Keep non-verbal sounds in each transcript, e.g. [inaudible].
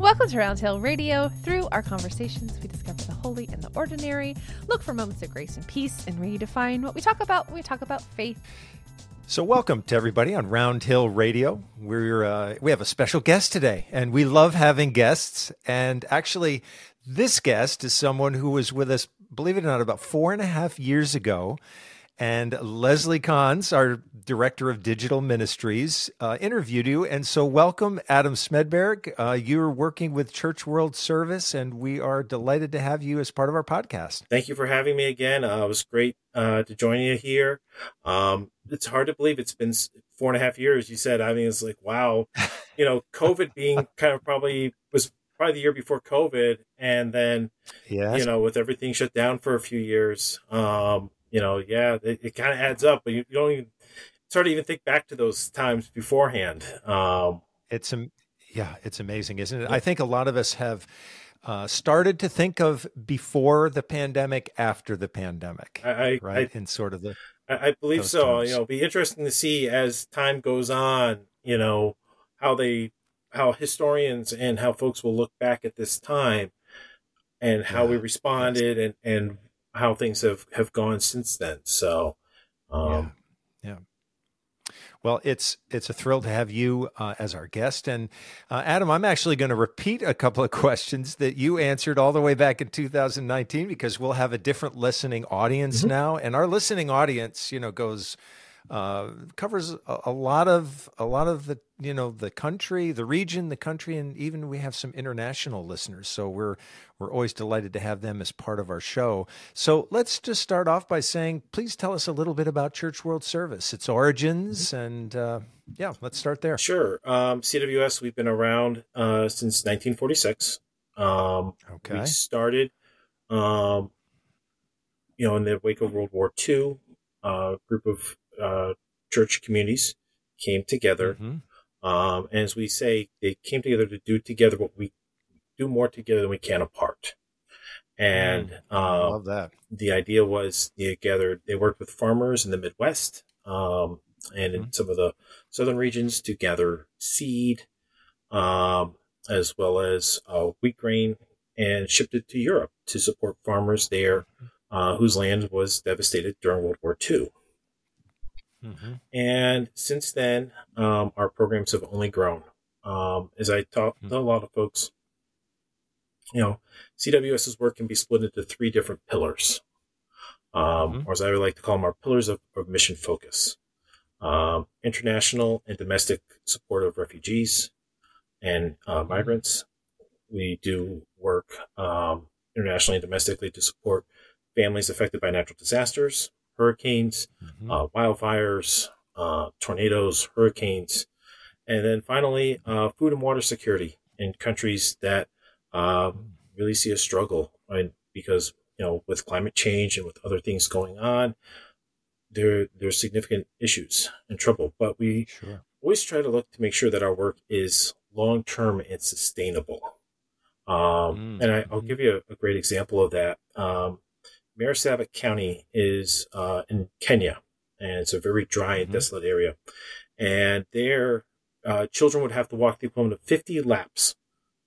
Welcome to Roundhill Radio. Through our conversations, we discover the holy and the ordinary, look for moments of grace and peace, and redefine what we talk about when we talk about faith. So, welcome to everybody on Roundhill Radio. We're uh, we have a special guest today, and we love having guests. And actually, this guest is someone who was with us, believe it or not, about four and a half years ago and Leslie Kahns, our director of digital ministries, uh, interviewed you. And so, welcome, Adam Smedberg. Uh, you're working with Church World Service, and we are delighted to have you as part of our podcast. Thank you for having me again. Uh, it was great uh, to join you here. Um, it's hard to believe it's been four and a half years. You said, I mean, it's like, wow, [laughs] you know, COVID being kind of probably was probably the year before COVID, and then, yes. you know, with everything shut down for a few years. Um, you know, yeah, it, it kind of adds up, but you, you, don't even start to even think back to those times beforehand. Um, it's yeah, it's amazing, isn't it? I think a lot of us have uh, started to think of before the pandemic, after the pandemic, I, right? I, in sort of the, I, I believe so. Terms. You know, it'll be interesting to see as time goes on. You know how they, how historians and how folks will look back at this time, and how yeah, we responded, and and how things have have gone since then. So, um, yeah. yeah. Well, it's it's a thrill to have you uh, as our guest, and uh, Adam, I'm actually going to repeat a couple of [laughs] questions that you answered all the way back in 2019 because we'll have a different listening audience mm-hmm. now, and our listening audience, you know, goes uh, covers a, a, lot of a lot of the you know the country, the region, the country, and even we have some international listeners. So we're we're always delighted to have them as part of our show. So let's just start off by saying, please tell us a little bit about Church World Service, its origins, and uh, yeah, let's start there. Sure. Um, CWS, we've been around uh, since 1946. Um, okay. We started, um, you know, in the wake of World War II. A uh, group of uh, church communities came together. Mm-hmm. Um, and as we say, they came together to do together what we do more together than we can apart. And mm, um, love that. The idea was they gathered, they worked with farmers in the Midwest um, and in mm-hmm. some of the southern regions to gather seed, um, as well as uh, wheat grain, and shipped it to Europe to support farmers there mm-hmm. uh, whose land was devastated during World War II. Mm-hmm. And since then, um, our programs have only grown. Um, as I talk mm-hmm. to a lot of folks, you know, CWS's work can be split into three different pillars, um, mm-hmm. or as I would like to call them, our pillars of, of mission focus. Um, international and domestic support of refugees and uh, mm-hmm. migrants. We do work um, internationally and domestically to support families affected by natural disasters, hurricanes, mm-hmm. uh, wildfires, uh, tornadoes, hurricanes, and then finally, uh, food and water security in countries that um, really see a struggle, right? Because you know, with climate change and with other things going on, there there's significant issues and trouble. But we sure. always try to look to make sure that our work is long term and sustainable. Um, mm-hmm. And I, will give you a, a, great example of that. Um, Marsabit County is uh, in Kenya, and it's a very dry and mm-hmm. desolate area. And there, uh, children would have to walk the equivalent of 50 laps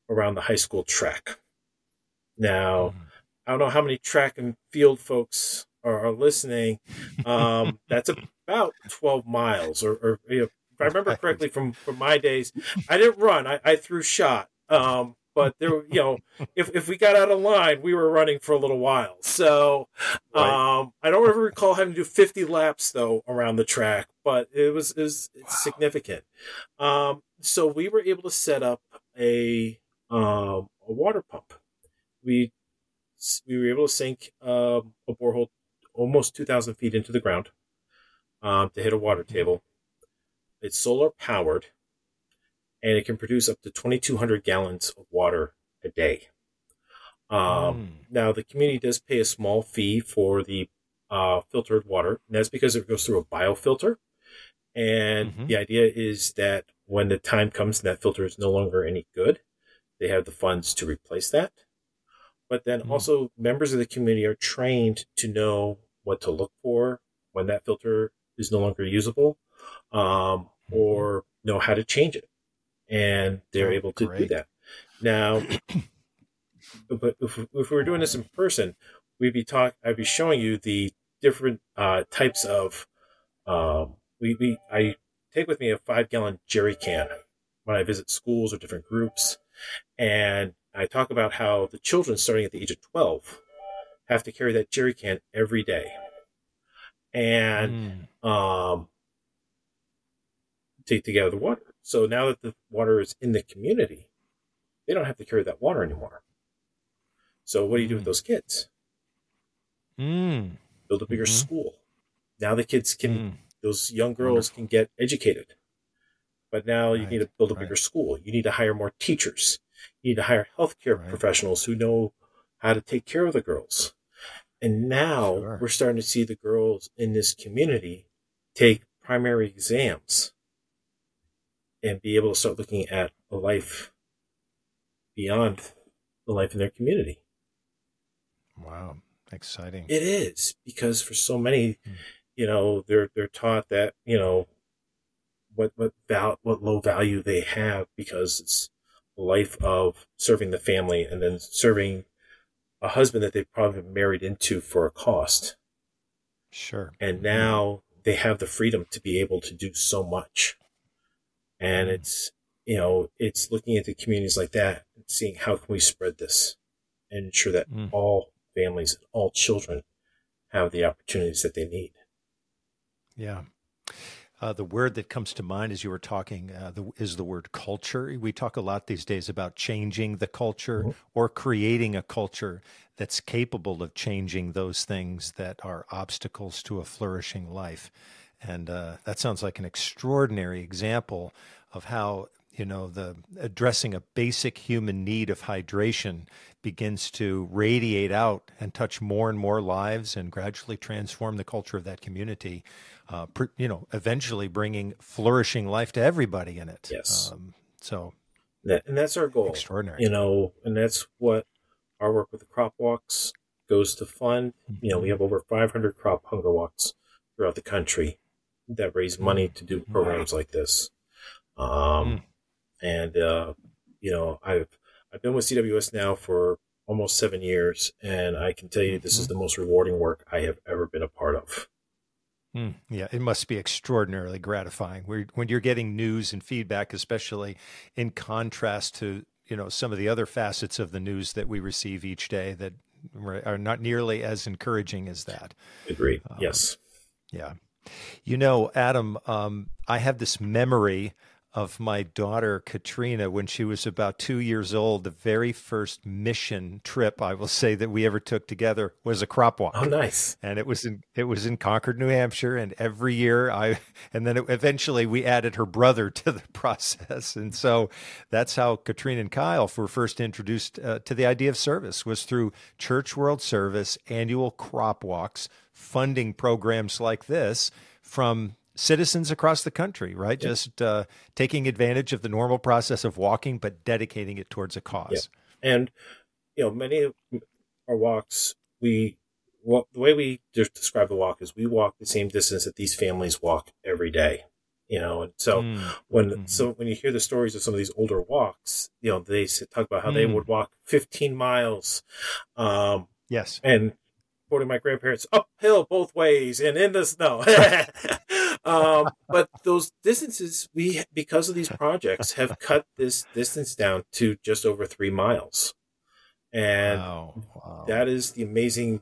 around the high school track. Now, mm-hmm. I don't know how many track and field folks are, are listening. Um, [laughs] that's about 12 miles, or, or you know, if I remember correctly from, from my days, I didn't run, I, I threw shot. Um, but there, you know, [laughs] if, if we got out of line, we were running for a little while. So, right. um, I don't ever recall having to do 50 laps though around the track, but it was, it was wow. significant. Um, so we were able to set up a, um, a water pump. We, we were able to sink, um, a borehole almost 2000 feet into the ground, um, to hit a water table. It's solar powered and it can produce up to 2,200 gallons of water a day. Um, mm. Now, the community does pay a small fee for the uh, filtered water, and that's because it goes through a biofilter. And mm-hmm. the idea is that when the time comes and that filter is no longer any good, they have the funds to replace that. But then mm. also, members of the community are trained to know what to look for when that filter is no longer usable, um, mm-hmm. or know how to change it and they're oh, able to great. do that. Now, [coughs] but if, if we were doing this in person, we'd be talk. I'd be showing you the different uh, types of. Um, we, we I take with me a five gallon jerry can when I visit schools or different groups, and I talk about how the children starting at the age of twelve have to carry that jerry can every day, and mm. um, take together the water. So now that the water is in the community, they don't have to carry that water anymore. So what do you do with hmm. those kids? Mm. Build a bigger mm-hmm. school. Now the kids can, mm. those young girls Wonderful. can get educated. But now you need to build a bigger right. school. You need to hire more teachers. You need to hire healthcare right. professionals who know how to take care of the girls. And now sure. we're starting to see the girls in this community take primary exams and be able to start looking at a life beyond the life in their community. Wow, exciting! It is because for so many, mm. you know, they're they're taught that you know what what val- what low value they have because it's a life of serving the family and then serving a husband that they've probably married into for a cost. Sure. And hmm. now they have the freedom to be able to do so much. And mm. it's you know, it's looking at the communities like that and seeing how can we spread this and ensure that mm. all families, and all children have the opportunities that they need. Yeah. Uh, the word that comes to mind as you were talking uh, the, is the word culture. We talk a lot these days about changing the culture mm-hmm. or creating a culture that's capable of changing those things that are obstacles to a flourishing life. And uh, that sounds like an extraordinary example of how you know the addressing a basic human need of hydration begins to radiate out and touch more and more lives and gradually transform the culture of that community uh, per, you know eventually bringing flourishing life to everybody in it. Yes. Um, so that, and that's our goal extraordinary. you know and that's what our work with the crop walks goes to fund. Mm-hmm. you know we have over 500 crop hunger walks throughout the country that raise money to do programs wow. like this um, mm and uh, you know I've I've been with CWS now for almost seven years, and I can tell you this mm-hmm. is the most rewarding work I have ever been a part of. Mm, yeah, it must be extraordinarily gratifying when you're getting news and feedback, especially in contrast to you know some of the other facets of the news that we receive each day that are not nearly as encouraging as that. Agreed. Um, yes. Yeah. You know, Adam, um, I have this memory of my daughter Katrina when she was about two years old. The very first mission trip I will say that we ever took together was a crop walk. Oh, nice! And it was in it was in Concord, New Hampshire. And every year I and then it, eventually we added her brother to the [laughs] process. And so that's how Katrina and Kyle were first introduced uh, to the idea of service was through Church World Service annual crop walks, funding programs like this from citizens across the country, right? Yeah. Just uh, taking advantage of the normal process of walking, but dedicating it towards a cause. Yeah. And you know, many of our walks, we well, the way we describe the walk is we walk the same distance that these families walk every day. You know, and so mm. when mm-hmm. so when you hear the stories of some of these older walks, you know, they talk about how mm. they would walk 15 miles. Um, yes, and quoting my grandparents, uphill both ways and in the snow. [laughs] um, but those distances, we because of these projects, have cut this distance down to just over three miles, and wow. Wow. that is the amazing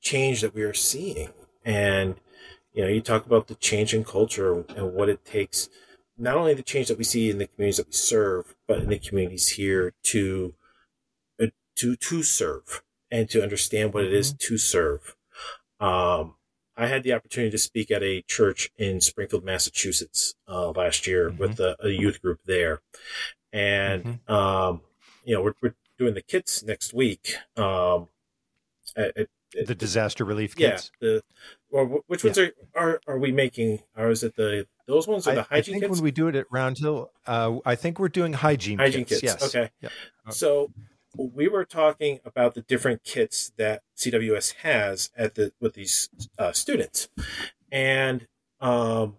change that we are seeing. And you know, you talk about the change in culture and what it takes. Not only the change that we see in the communities that we serve, but in the communities here to uh, to to serve and to understand what it is mm-hmm. to serve. Um, I had the opportunity to speak at a church in Springfield, Massachusetts uh, last year mm-hmm. with a, a, youth group there, and mm-hmm. um, you know we're, we're, doing the kits next week. Um, at, at, the disaster relief kits. Yeah. The, or which ones yeah. are, are are we making? Or is it the those ones or the hygiene I think kits? when we do it at Round Hill, uh, I think we're doing hygiene hygiene kits. kits. Yes. Okay. Yep. So we were talking about the different kits that CWS has at the with these uh, students, and um,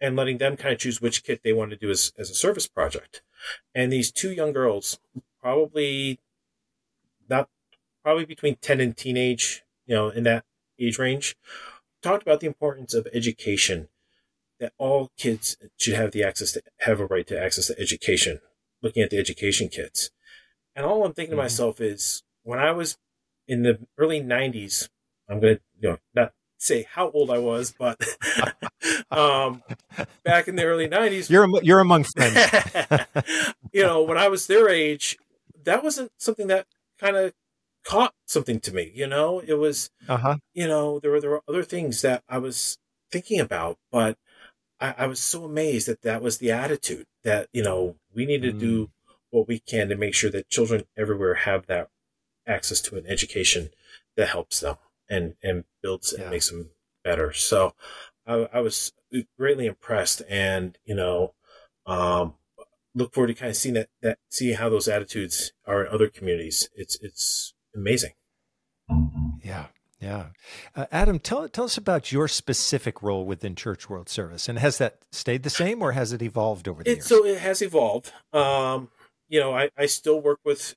and letting them kind of choose which kit they want to do as, as a service project. And these two young girls, probably not probably between 10 and teenage, you know, in that age range, talked about the importance of education that all kids should have the access to have a right to access to education, looking at the education kits. And all I'm thinking mm-hmm. to myself is when I was in the early 90s, I'm going to, you know, not say how old I was, but [laughs] um, back in the early 90s. You're, you're among friends. [laughs] you know, when I was their age, that wasn't something that kind of caught something to me. You know, it was, uh-huh. you know, there were there were other things that I was thinking about, but I, I was so amazed that that was the attitude that you know we need to mm. do what we can to make sure that children everywhere have that access to an education that helps them and and builds yeah. and makes them better. So I, I was greatly impressed, and you know, um, look forward to kind of seeing that that see how those attitudes are in other communities. It's it's amazing. Yeah. Yeah. Uh, Adam, tell, tell us about your specific role within Church World Service. And has that stayed the same or has it evolved over the it, years? So it has evolved. Um, you know, I, I still work with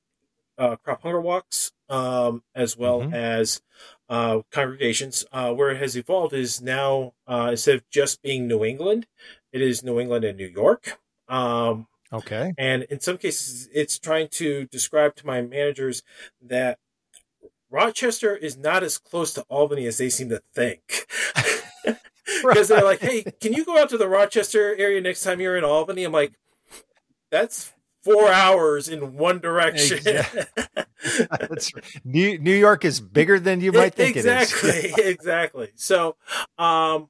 uh, crop hunger walks um, as well mm-hmm. as uh, congregations. Uh, where it has evolved is now uh, instead of just being New England, it is New England and New York. Um, Okay. And in some cases, it's trying to describe to my managers that Rochester is not as close to Albany as they seem to think. [laughs] Because they're like, hey, can you go out to the Rochester area next time you're in Albany? I'm like, that's four hours in one direction. Exactly. [laughs] New, New York is bigger than you might think exactly, [laughs] exactly. So, um,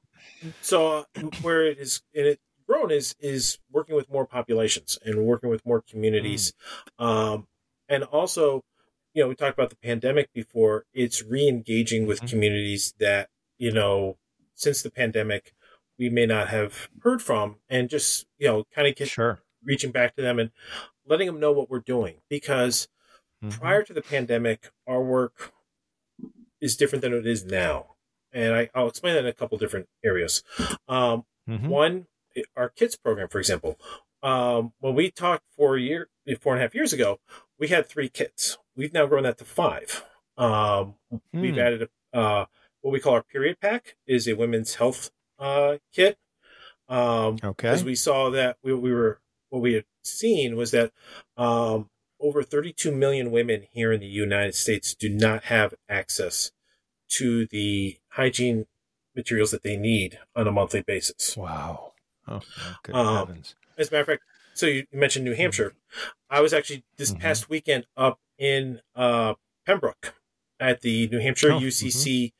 so uh, where it is, it grown is is working with more populations and working with more communities, mm. um, and also, you know, we talked about the pandemic before. It's re-engaging with mm. communities that you know since the pandemic we may not have heard from, and just you know, kind of get sure. Reaching back to them and letting them know what we're doing because mm-hmm. prior to the pandemic, our work is different than it is now. And I, will explain that in a couple different areas. Um, mm-hmm. One, our kids program, for example, um, when we talked four year, four and a half years ago, we had three kits. We've now grown that to five. Um, mm. We've hmm. added a, uh, what we call our period pack is a women's health uh, kit. Um, okay. Because we saw that we, we were what we had seen was that um, over 32 million women here in the United States do not have access to the hygiene materials that they need on a monthly basis. Wow. Oh, good um, heavens. As a matter of fact, so you mentioned New mm-hmm. Hampshire. I was actually this mm-hmm. past weekend up in uh, Pembroke at the New Hampshire oh, UCC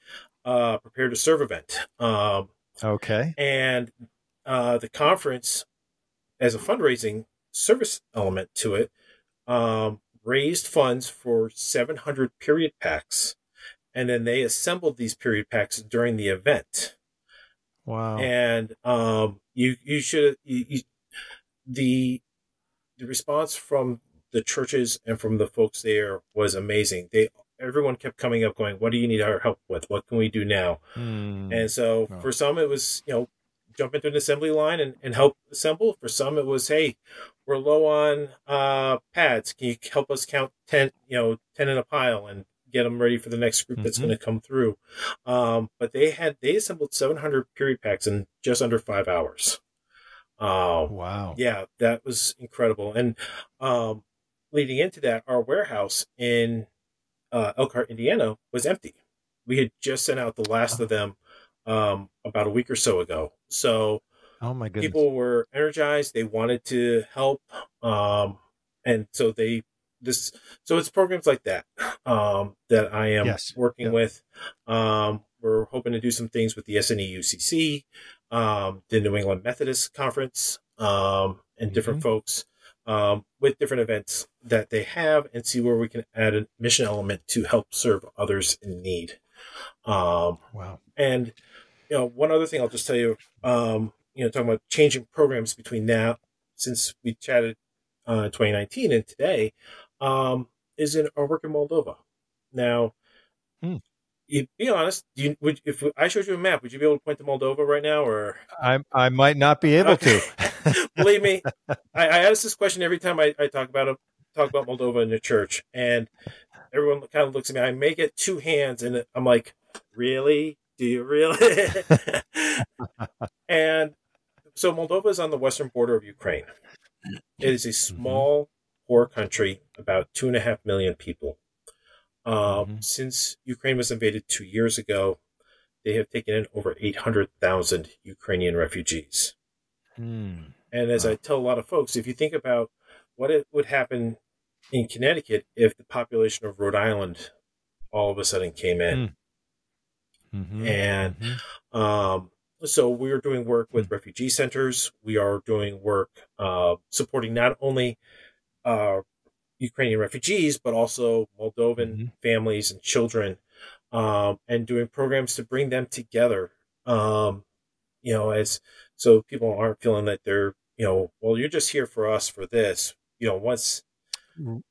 mm-hmm. uh, Prepare to Serve event. Um, okay. And uh, the conference, as a fundraising service element to it, um, raised funds for 700 period packs. And then they assembled these period packs during the event. Wow. And um, you you should you, you, the the response from the churches and from the folks there was amazing. They everyone kept coming up going, "What do you need our help with? What can we do now?" Mm. And so oh. for some it was you know jump into an assembly line and, and help assemble. For some it was, "Hey, we're low on uh, pads. Can you help us count ten you know ten in a pile and get them ready for the next group that's mm-hmm. going to come through. Um, but they had they assembled 700 period packs in just under five hours. Uh, wow! Yeah, that was incredible. And um, leading into that, our warehouse in uh, Elkhart, Indiana, was empty. We had just sent out the last of them um, about a week or so ago. So, oh my goodness, people were energized. They wanted to help, um, and so they this so it's programs like that um, that I am yes. working with. Um, we're hoping to do some things with the SNEUCC, um, the New England Methodist Conference, um, and different mm-hmm. folks um, with different events that they have, and see where we can add a mission element to help serve others in need. Um, wow! And you know, one other thing I'll just tell you, you know, talking about changing programs between now since we chatted uh, 2019 and today um, is in our work in Moldova. Now, hmm. you, be honest. You, would, if I showed you a map, would you be able to point to Moldova right now? Or I I might not be able okay. to. [laughs] Believe me, [laughs] I, I, ask this question every time I, I talk about it, talk about Moldova in the church, and everyone kind of looks at me. I make it two hands, and I'm like, really? Do you really? [laughs] and so Moldova is on the western border of Ukraine. It is a mm-hmm. small, poor country, about two and a half million people. Um, mm-hmm. Since Ukraine was invaded two years ago, they have taken in over 800,000 Ukrainian refugees. Mm. And as wow. I tell a lot of folks, if you think about what it would happen in Connecticut if the population of Rhode Island all of a sudden came in. Mm. Mm-hmm. And mm-hmm. Um, so we're doing work with mm-hmm. refugee centers. We are doing work uh, supporting not only uh, Ukrainian refugees, but also Moldovan mm-hmm. families and children, um, and doing programs to bring them together. Um, you know, as so people aren't feeling that they're, you know, well, you're just here for us for this. You know, once sure.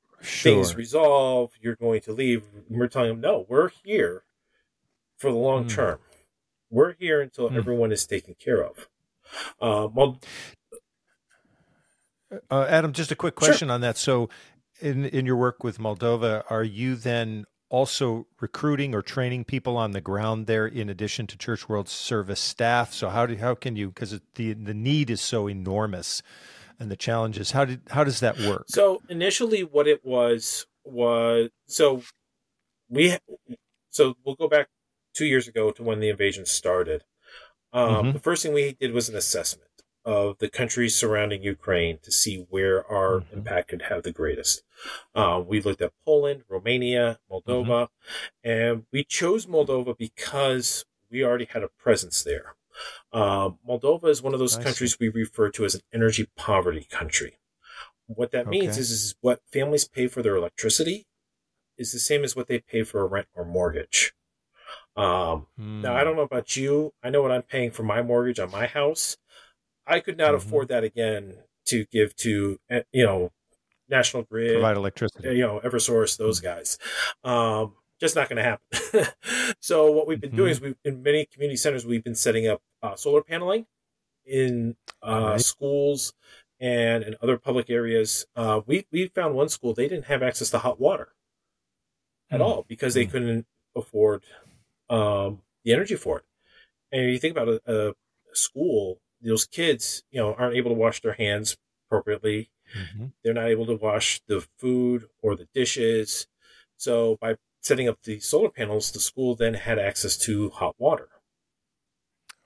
things resolve, you're going to leave. We're telling them, no, we're here for the long mm. term. We're here until mm. everyone is taken care of. Uh, well, uh, Adam, just a quick question sure. on that. So, in in your work with Moldova, are you then also recruiting or training people on the ground there in addition to Church World Service staff? So how do how can you because the the need is so enormous and the challenges how did how does that work? So initially, what it was was so we so we'll go back two years ago to when the invasion started. Um, mm-hmm. The first thing we did was an assessment of the countries surrounding Ukraine to see where our mm-hmm. impact could have the greatest. Uh, we looked at Poland, Romania, Moldova, mm-hmm. and we chose Moldova because we already had a presence there. Uh, Moldova is one of those countries we refer to as an energy poverty country. What that okay. means is, is what families pay for their electricity is the same as what they pay for a rent or mortgage. Um, mm. Now, I hmm. don't know about you. I know what I'm paying for my mortgage on my house. I could not mm-hmm. afford that again to give to, eh, you know, National Grid, provide electricity, you know, EverSource, those mm-hmm. guys. Um, just not going to happen. [laughs] so what we've been mm-hmm. doing is we've in many community centers we've been setting up uh, solar paneling in uh, right. schools and in other public areas. Uh, we we found one school they didn't have access to hot water at mm. all because they mm. couldn't afford um, the energy for it. And you think about a, a, school, those kids, you know, aren't able to wash their hands appropriately. Mm-hmm. They're not able to wash the food or the dishes. So by setting up the solar panels, the school then had access to hot water.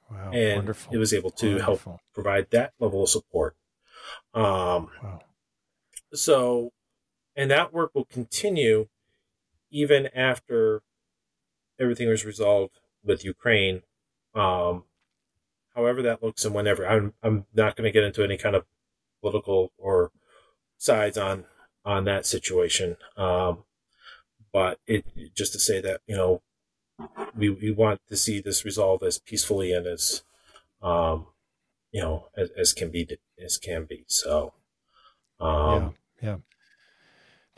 Wow, and wonderful. it was able to wonderful. help provide that level of support. Um, wow. So, and that work will continue even after everything was resolved with Ukraine. Um, however that looks and whenever I'm I'm not going to get into any kind of political or sides on on that situation. Um, but it just to say that you know we we want to see this resolved as peacefully and as um, you know as, as can be as can be. So um, yeah, yeah.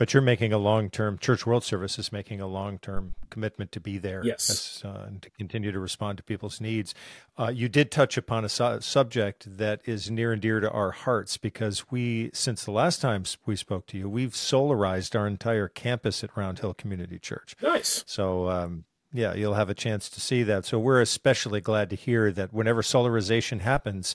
But you're making a long term, Church World Service is making a long term commitment to be there. Yes. Uh, and to continue to respond to people's needs. Uh, you did touch upon a su- subject that is near and dear to our hearts because we, since the last time we spoke to you, we've solarized our entire campus at Round Hill Community Church. Nice. So, um, yeah, you'll have a chance to see that. So we're especially glad to hear that whenever solarization happens,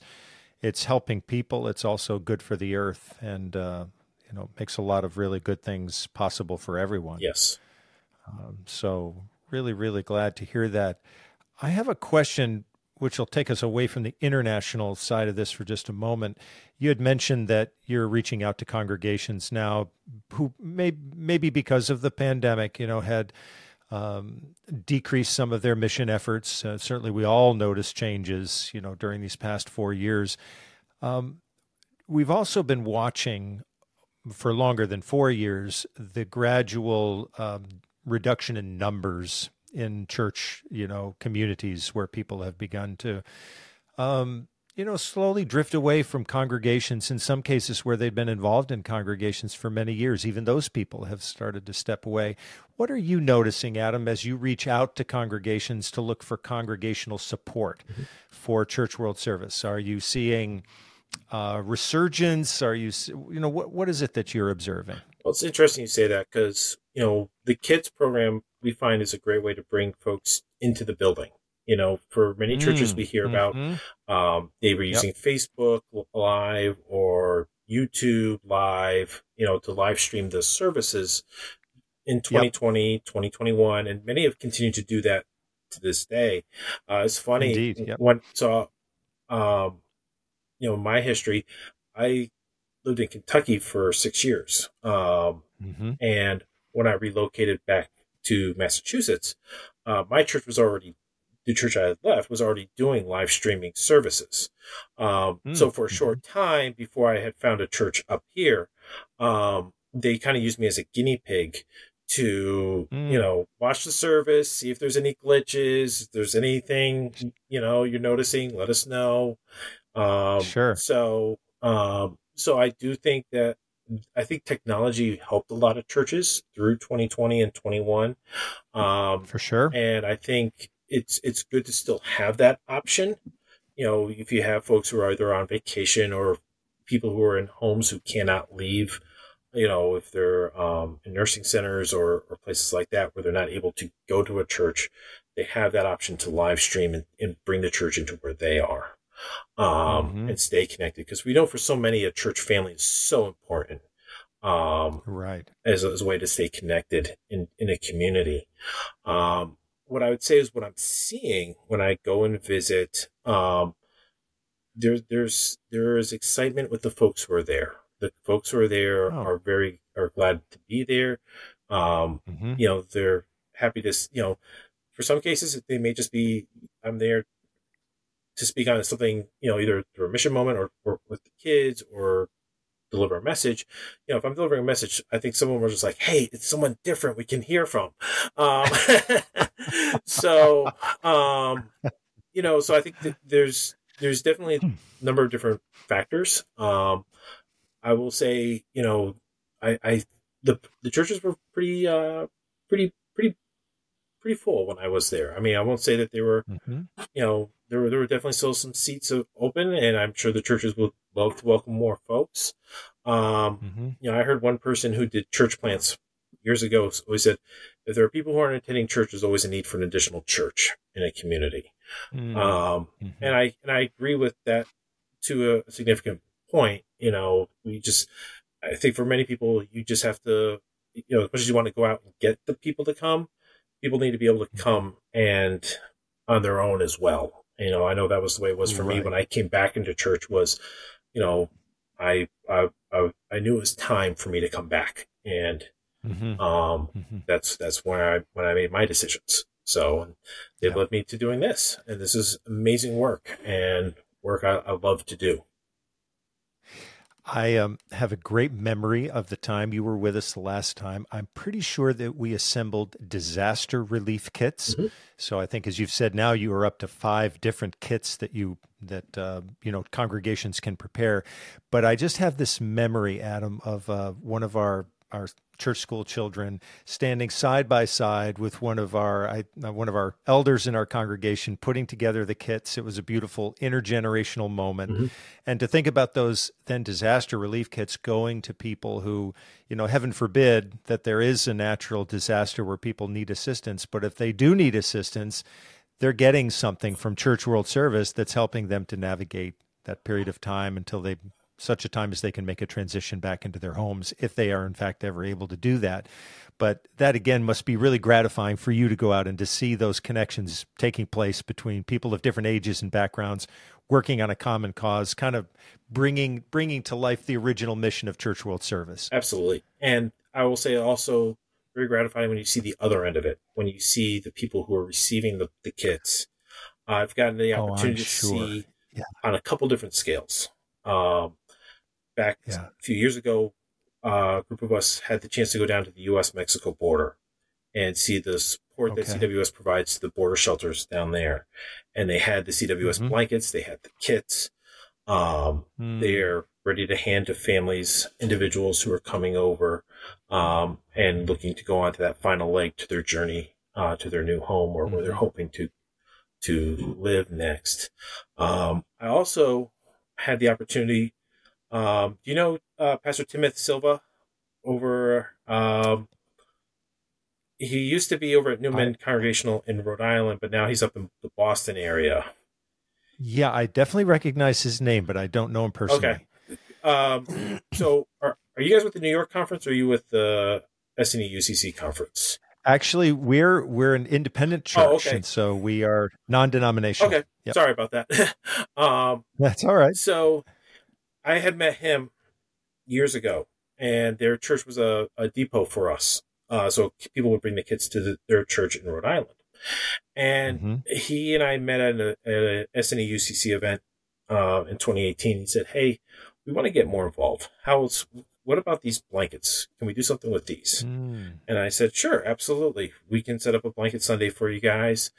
it's helping people. It's also good for the earth, and uh, you know makes a lot of really good things possible for everyone. Yes. Um, so really, really glad to hear that. I have a question which will take us away from the international side of this for just a moment. You had mentioned that you're reaching out to congregations now who may maybe because of the pandemic, you know, had um, decreased some of their mission efforts. Uh, certainly, we all noticed changes, you know, during these past four years. Um, we've also been watching for longer than four years, the gradual um, reduction in numbers in church, you know, communities where people have begun to, um, you know, slowly drift away from congregations in some cases where they've been involved in congregations for many years. Even those people have started to step away. What are you noticing, Adam, as you reach out to congregations to look for congregational support mm-hmm. for Church World Service? Are you seeing uh, resurgence? Are you, you know, what, what is it that you're observing? Well, it's interesting you say that because, you know, the kids program we find is a great way to bring folks into the building. You know, for many churches we hear mm-hmm. about, um, they were using yep. Facebook Live or YouTube Live, you know, to live stream the services in 2020, yep. 2021, and many have continued to do that to this day. Uh, it's funny Indeed, yep. when so, um, you know, my history, I lived in Kentucky for six years, um, mm-hmm. and when I relocated back to Massachusetts, uh, my church was already the church I had left was already doing live streaming services. Um, mm. So for a short mm-hmm. time before I had found a church up here, um, they kind of used me as a guinea pig to, mm. you know, watch the service, see if there's any glitches, if there's anything, you know, you're noticing, let us know. Um, sure. So, um, so I do think that I think technology helped a lot of churches through 2020 and 21. Um, For sure. And I think it's it's good to still have that option. You know, if you have folks who are either on vacation or people who are in homes who cannot leave, you know, if they're um, in nursing centers or, or places like that where they're not able to go to a church, they have that option to live stream and, and bring the church into where they are um, mm-hmm. and stay connected. Because we know for so many, a church family is so important. Um, right. As, as, a way to stay connected in, in a community. Um, what I would say is what I'm seeing when I go and visit, um, there, there's, there is excitement with the folks who are there. The folks who are there oh. are very, are glad to be there. Um, mm-hmm. you know, they're happy to, you know, for some cases, they may just be, I'm there to speak on something, you know, either through a mission moment or, or with the kids or deliver a message. You know, if I'm delivering a message, I think someone was just like, "Hey, it's someone different we can hear from." Um, [laughs] so, um, you know, so I think there's there's definitely a number of different factors. Um, I will say, you know, I, I the the churches were pretty uh, pretty pretty pretty full when I was there. I mean, I won't say that they were, mm-hmm. you know, there were there were definitely still some seats open, and I'm sure the churches would love to welcome more folks. Um, mm-hmm. You know, I heard one person who did church plants years ago always said, if there are people who aren't attending church, there's always a need for an additional church in a community. Mm-hmm. Um, mm-hmm. and I and I agree with that to a significant point. You know, we just I think for many people, you just have to, you know, as much as you want to go out and get the people to come, people need to be able to come and on their own as well. You know, I know that was the way it was for right. me when I came back into church was, you know, I, I, I, I knew it was time for me to come back. And, mm-hmm. um, mm-hmm. that's, that's when I, when I made my decisions. So they yeah. led me to doing this and this is amazing work and work I, I love to do. I um, have a great memory of the time you were with us the last time. I'm pretty sure that we assembled disaster relief kits. Mm-hmm. So I think, as you've said, now you are up to five different kits that you that uh, you know congregations can prepare. But I just have this memory, Adam, of uh, one of our our church school children standing side by side with one of our I, uh, one of our elders in our congregation putting together the kits. It was a beautiful intergenerational moment, mm-hmm. and to think about those then disaster relief kits going to people who, you know, heaven forbid that there is a natural disaster where people need assistance, but if they do need assistance, they're getting something from Church World Service that's helping them to navigate that period of time until they such a time as they can make a transition back into their homes if they are in fact ever able to do that. But that again must be really gratifying for you to go out and to see those connections taking place between people of different ages and backgrounds working on a common cause kind of bringing bringing to life the original mission of church world service. Absolutely. And i will say also very gratifying when you see the other end of it when you see the people who are receiving the, the kits. I've gotten the oh, opportunity oh, to sure. see yeah. on a couple different scales. Um, back yeah. a few years ago, uh, a group of us had the chance to go down to the U.S. Mexico border and see the support okay. that CWS provides to the border shelters down there. And they had the CWS mm-hmm. blankets, they had the kits. Um, Hmm. They're ready to hand to families, individuals who are coming over um, and looking to go on to that final leg to their journey uh, to their new home or where they're Mhm. hoping to to live next. Um, I also had the opportunity. Um, do you know uh, Pastor Timothy Silva over? Um, he used to be over at Newman Congregational in Rhode Island, but now he's up in the Boston area. Yeah, I definitely recognize his name, but I don't know him personally. Okay. Um, so, are, are you guys with the New York conference or are you with the SNE UCC conference? Actually, we're we're an independent church, Oh, okay. and so we are non-denominational. Okay. Yep. Sorry about that. [laughs] um, That's all right. so, I had met him years ago, and their church was a, a depot for us. Uh, so, people would bring the kids to the, their church in Rhode Island. And Mhm. he and I met at a, at a SNE UCC event uh, in 2018. He said, "Hey, we want to get more involved. How's what about these blankets? Can we do something with these?" Mm. And I said, "Sure, absolutely. We can set up a blanket Sunday for you guys,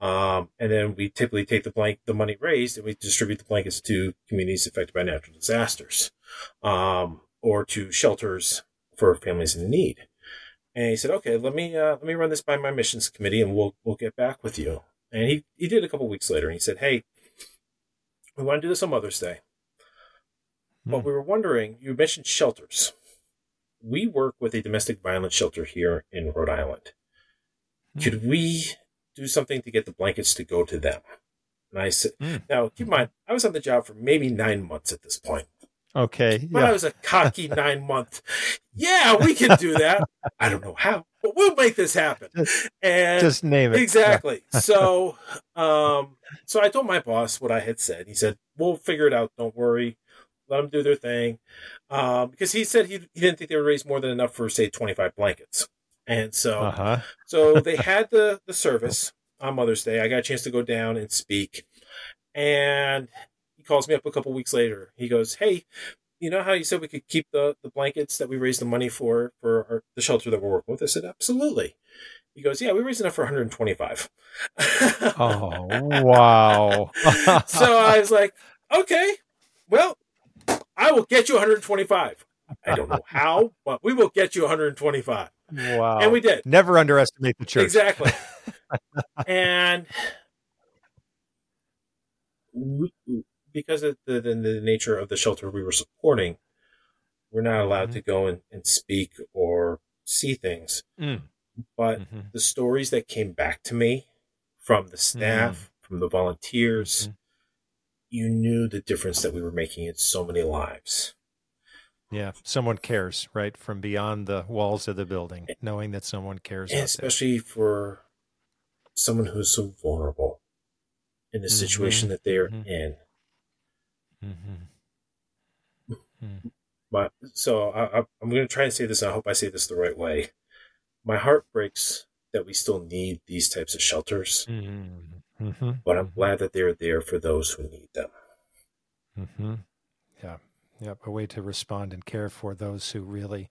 um, and then we typically take the blank the money raised and we distribute the blankets to communities affected by natural disasters, um, or to shelters for families in need." And he said, "Okay, let me uh, let me run this by my missions committee, and we'll we'll get back with you." And he he did a couple weeks later, and he said, "Hey, we want to do this on Mother's Day, but Hmm. we were wondering. You mentioned shelters. We work with a domestic violence shelter here in Rhode Island. Hmm. Could we do something to get the blankets to go to them?" And I said, Hmm. "Now keep in mind, I was on the job for maybe nine months at this point." Okay. But I was a cocky [laughs] nine month. Yeah, we can do that. I don't know how, but we'll make this happen. And Just name it. exactly. [laughs] so, um, so I told my boss what I had said. He said, "We'll figure it out. Don't worry. Let them do their thing." Um, because he said he, he didn't think they would raise more than enough for say twenty five blankets. And so, Uh huh. so they had the the service on Mother's Day. I got a chance to go down and speak, and he calls me up a couple weeks later. He goes, "Hey, you know how you said we could keep the the blankets that we raised the money for for our, the shelter that we're working with?" I said, "Absolutely." He goes, "Yeah, we raised enough for 125." Oh wow. [laughs] so I was like, "Okay, well, I will get you 125." I don't know [laughs] how, but we will get you 125. wow. And we did. Never underestimate the church. Exactly. [laughs] and we, because of the, the, the nature of the shelter we were supporting, we're not allowed Mhm. to go and, and speak or see things. Mm. But Mhm. the stories that came back to me from the staff, from the volunteers, Mhm. You knew the difference that we were making in so many lives. Yeah, someone cares, right? From beyond the walls of the building, knowing that someone cares. Out there. especially for someone who's so vulnerable in the situation that they're Mhm. in. Mhm. Mhm. my so I, I, I'm going to try and say this. And I hope I say this the right way. My heart breaks that we still need these types of shelters, Mhm. Mhm. but I'm glad that they're there for those who need them. Mm-hmm. Yeah. Yep. A way to respond and care for those who really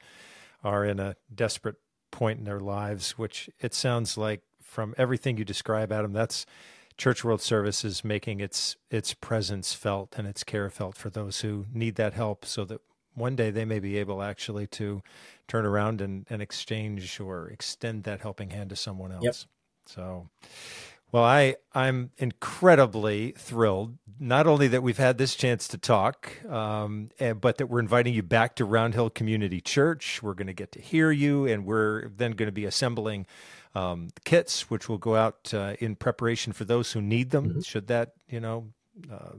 are in a desperate point in their lives, which it sounds like from everything you describe, Adam, that's Church World Services making its its presence felt and its care felt for those who need that help so that one day they may be able actually to turn around and, and exchange or extend that helping hand to someone else. Yep. So well, I, I'm incredibly thrilled, not only that we've had this chance to talk, um, and, but that we're inviting you back to Round Hill Community Church. We're going to get to hear you, and we're then going to be assembling um, kits, which will go out uh, in preparation for those who need them. Should that, you know, uh,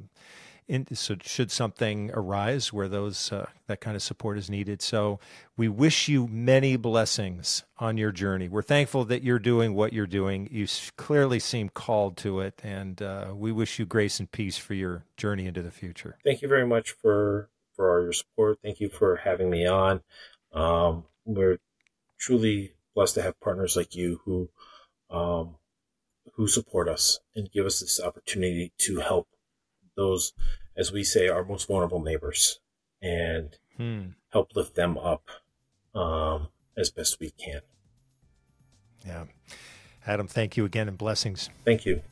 in, so should something arise where those uh, that kind of support is needed. So we wish you many blessings on your journey. We're thankful that you're doing what you're doing. You clearly seem called to it, and uh, we wish you grace and peace for your journey into the future. Thank you very much for for all your support. Thank you for having me on. Um, we're truly blessed to have partners like you who um, who support us and give us this opportunity to help those, as we say, our most vulnerable neighbors, and Hmm. help lift them up um, as best we can. Yeah, Adam, thank you again and blessings. Thank you.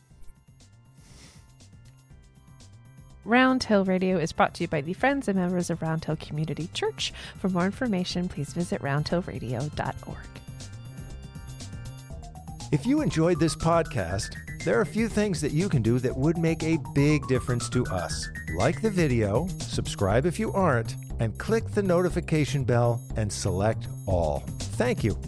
Round Hill Radio is brought to you by the friends and members of Round Hill Community Church. For more information, please visit roundhillradio.org. If you enjoyed this podcast, there are a few things that you can do that would make a big difference to us. Like the video, subscribe if you aren't, and click the notification bell and select all. Thank you.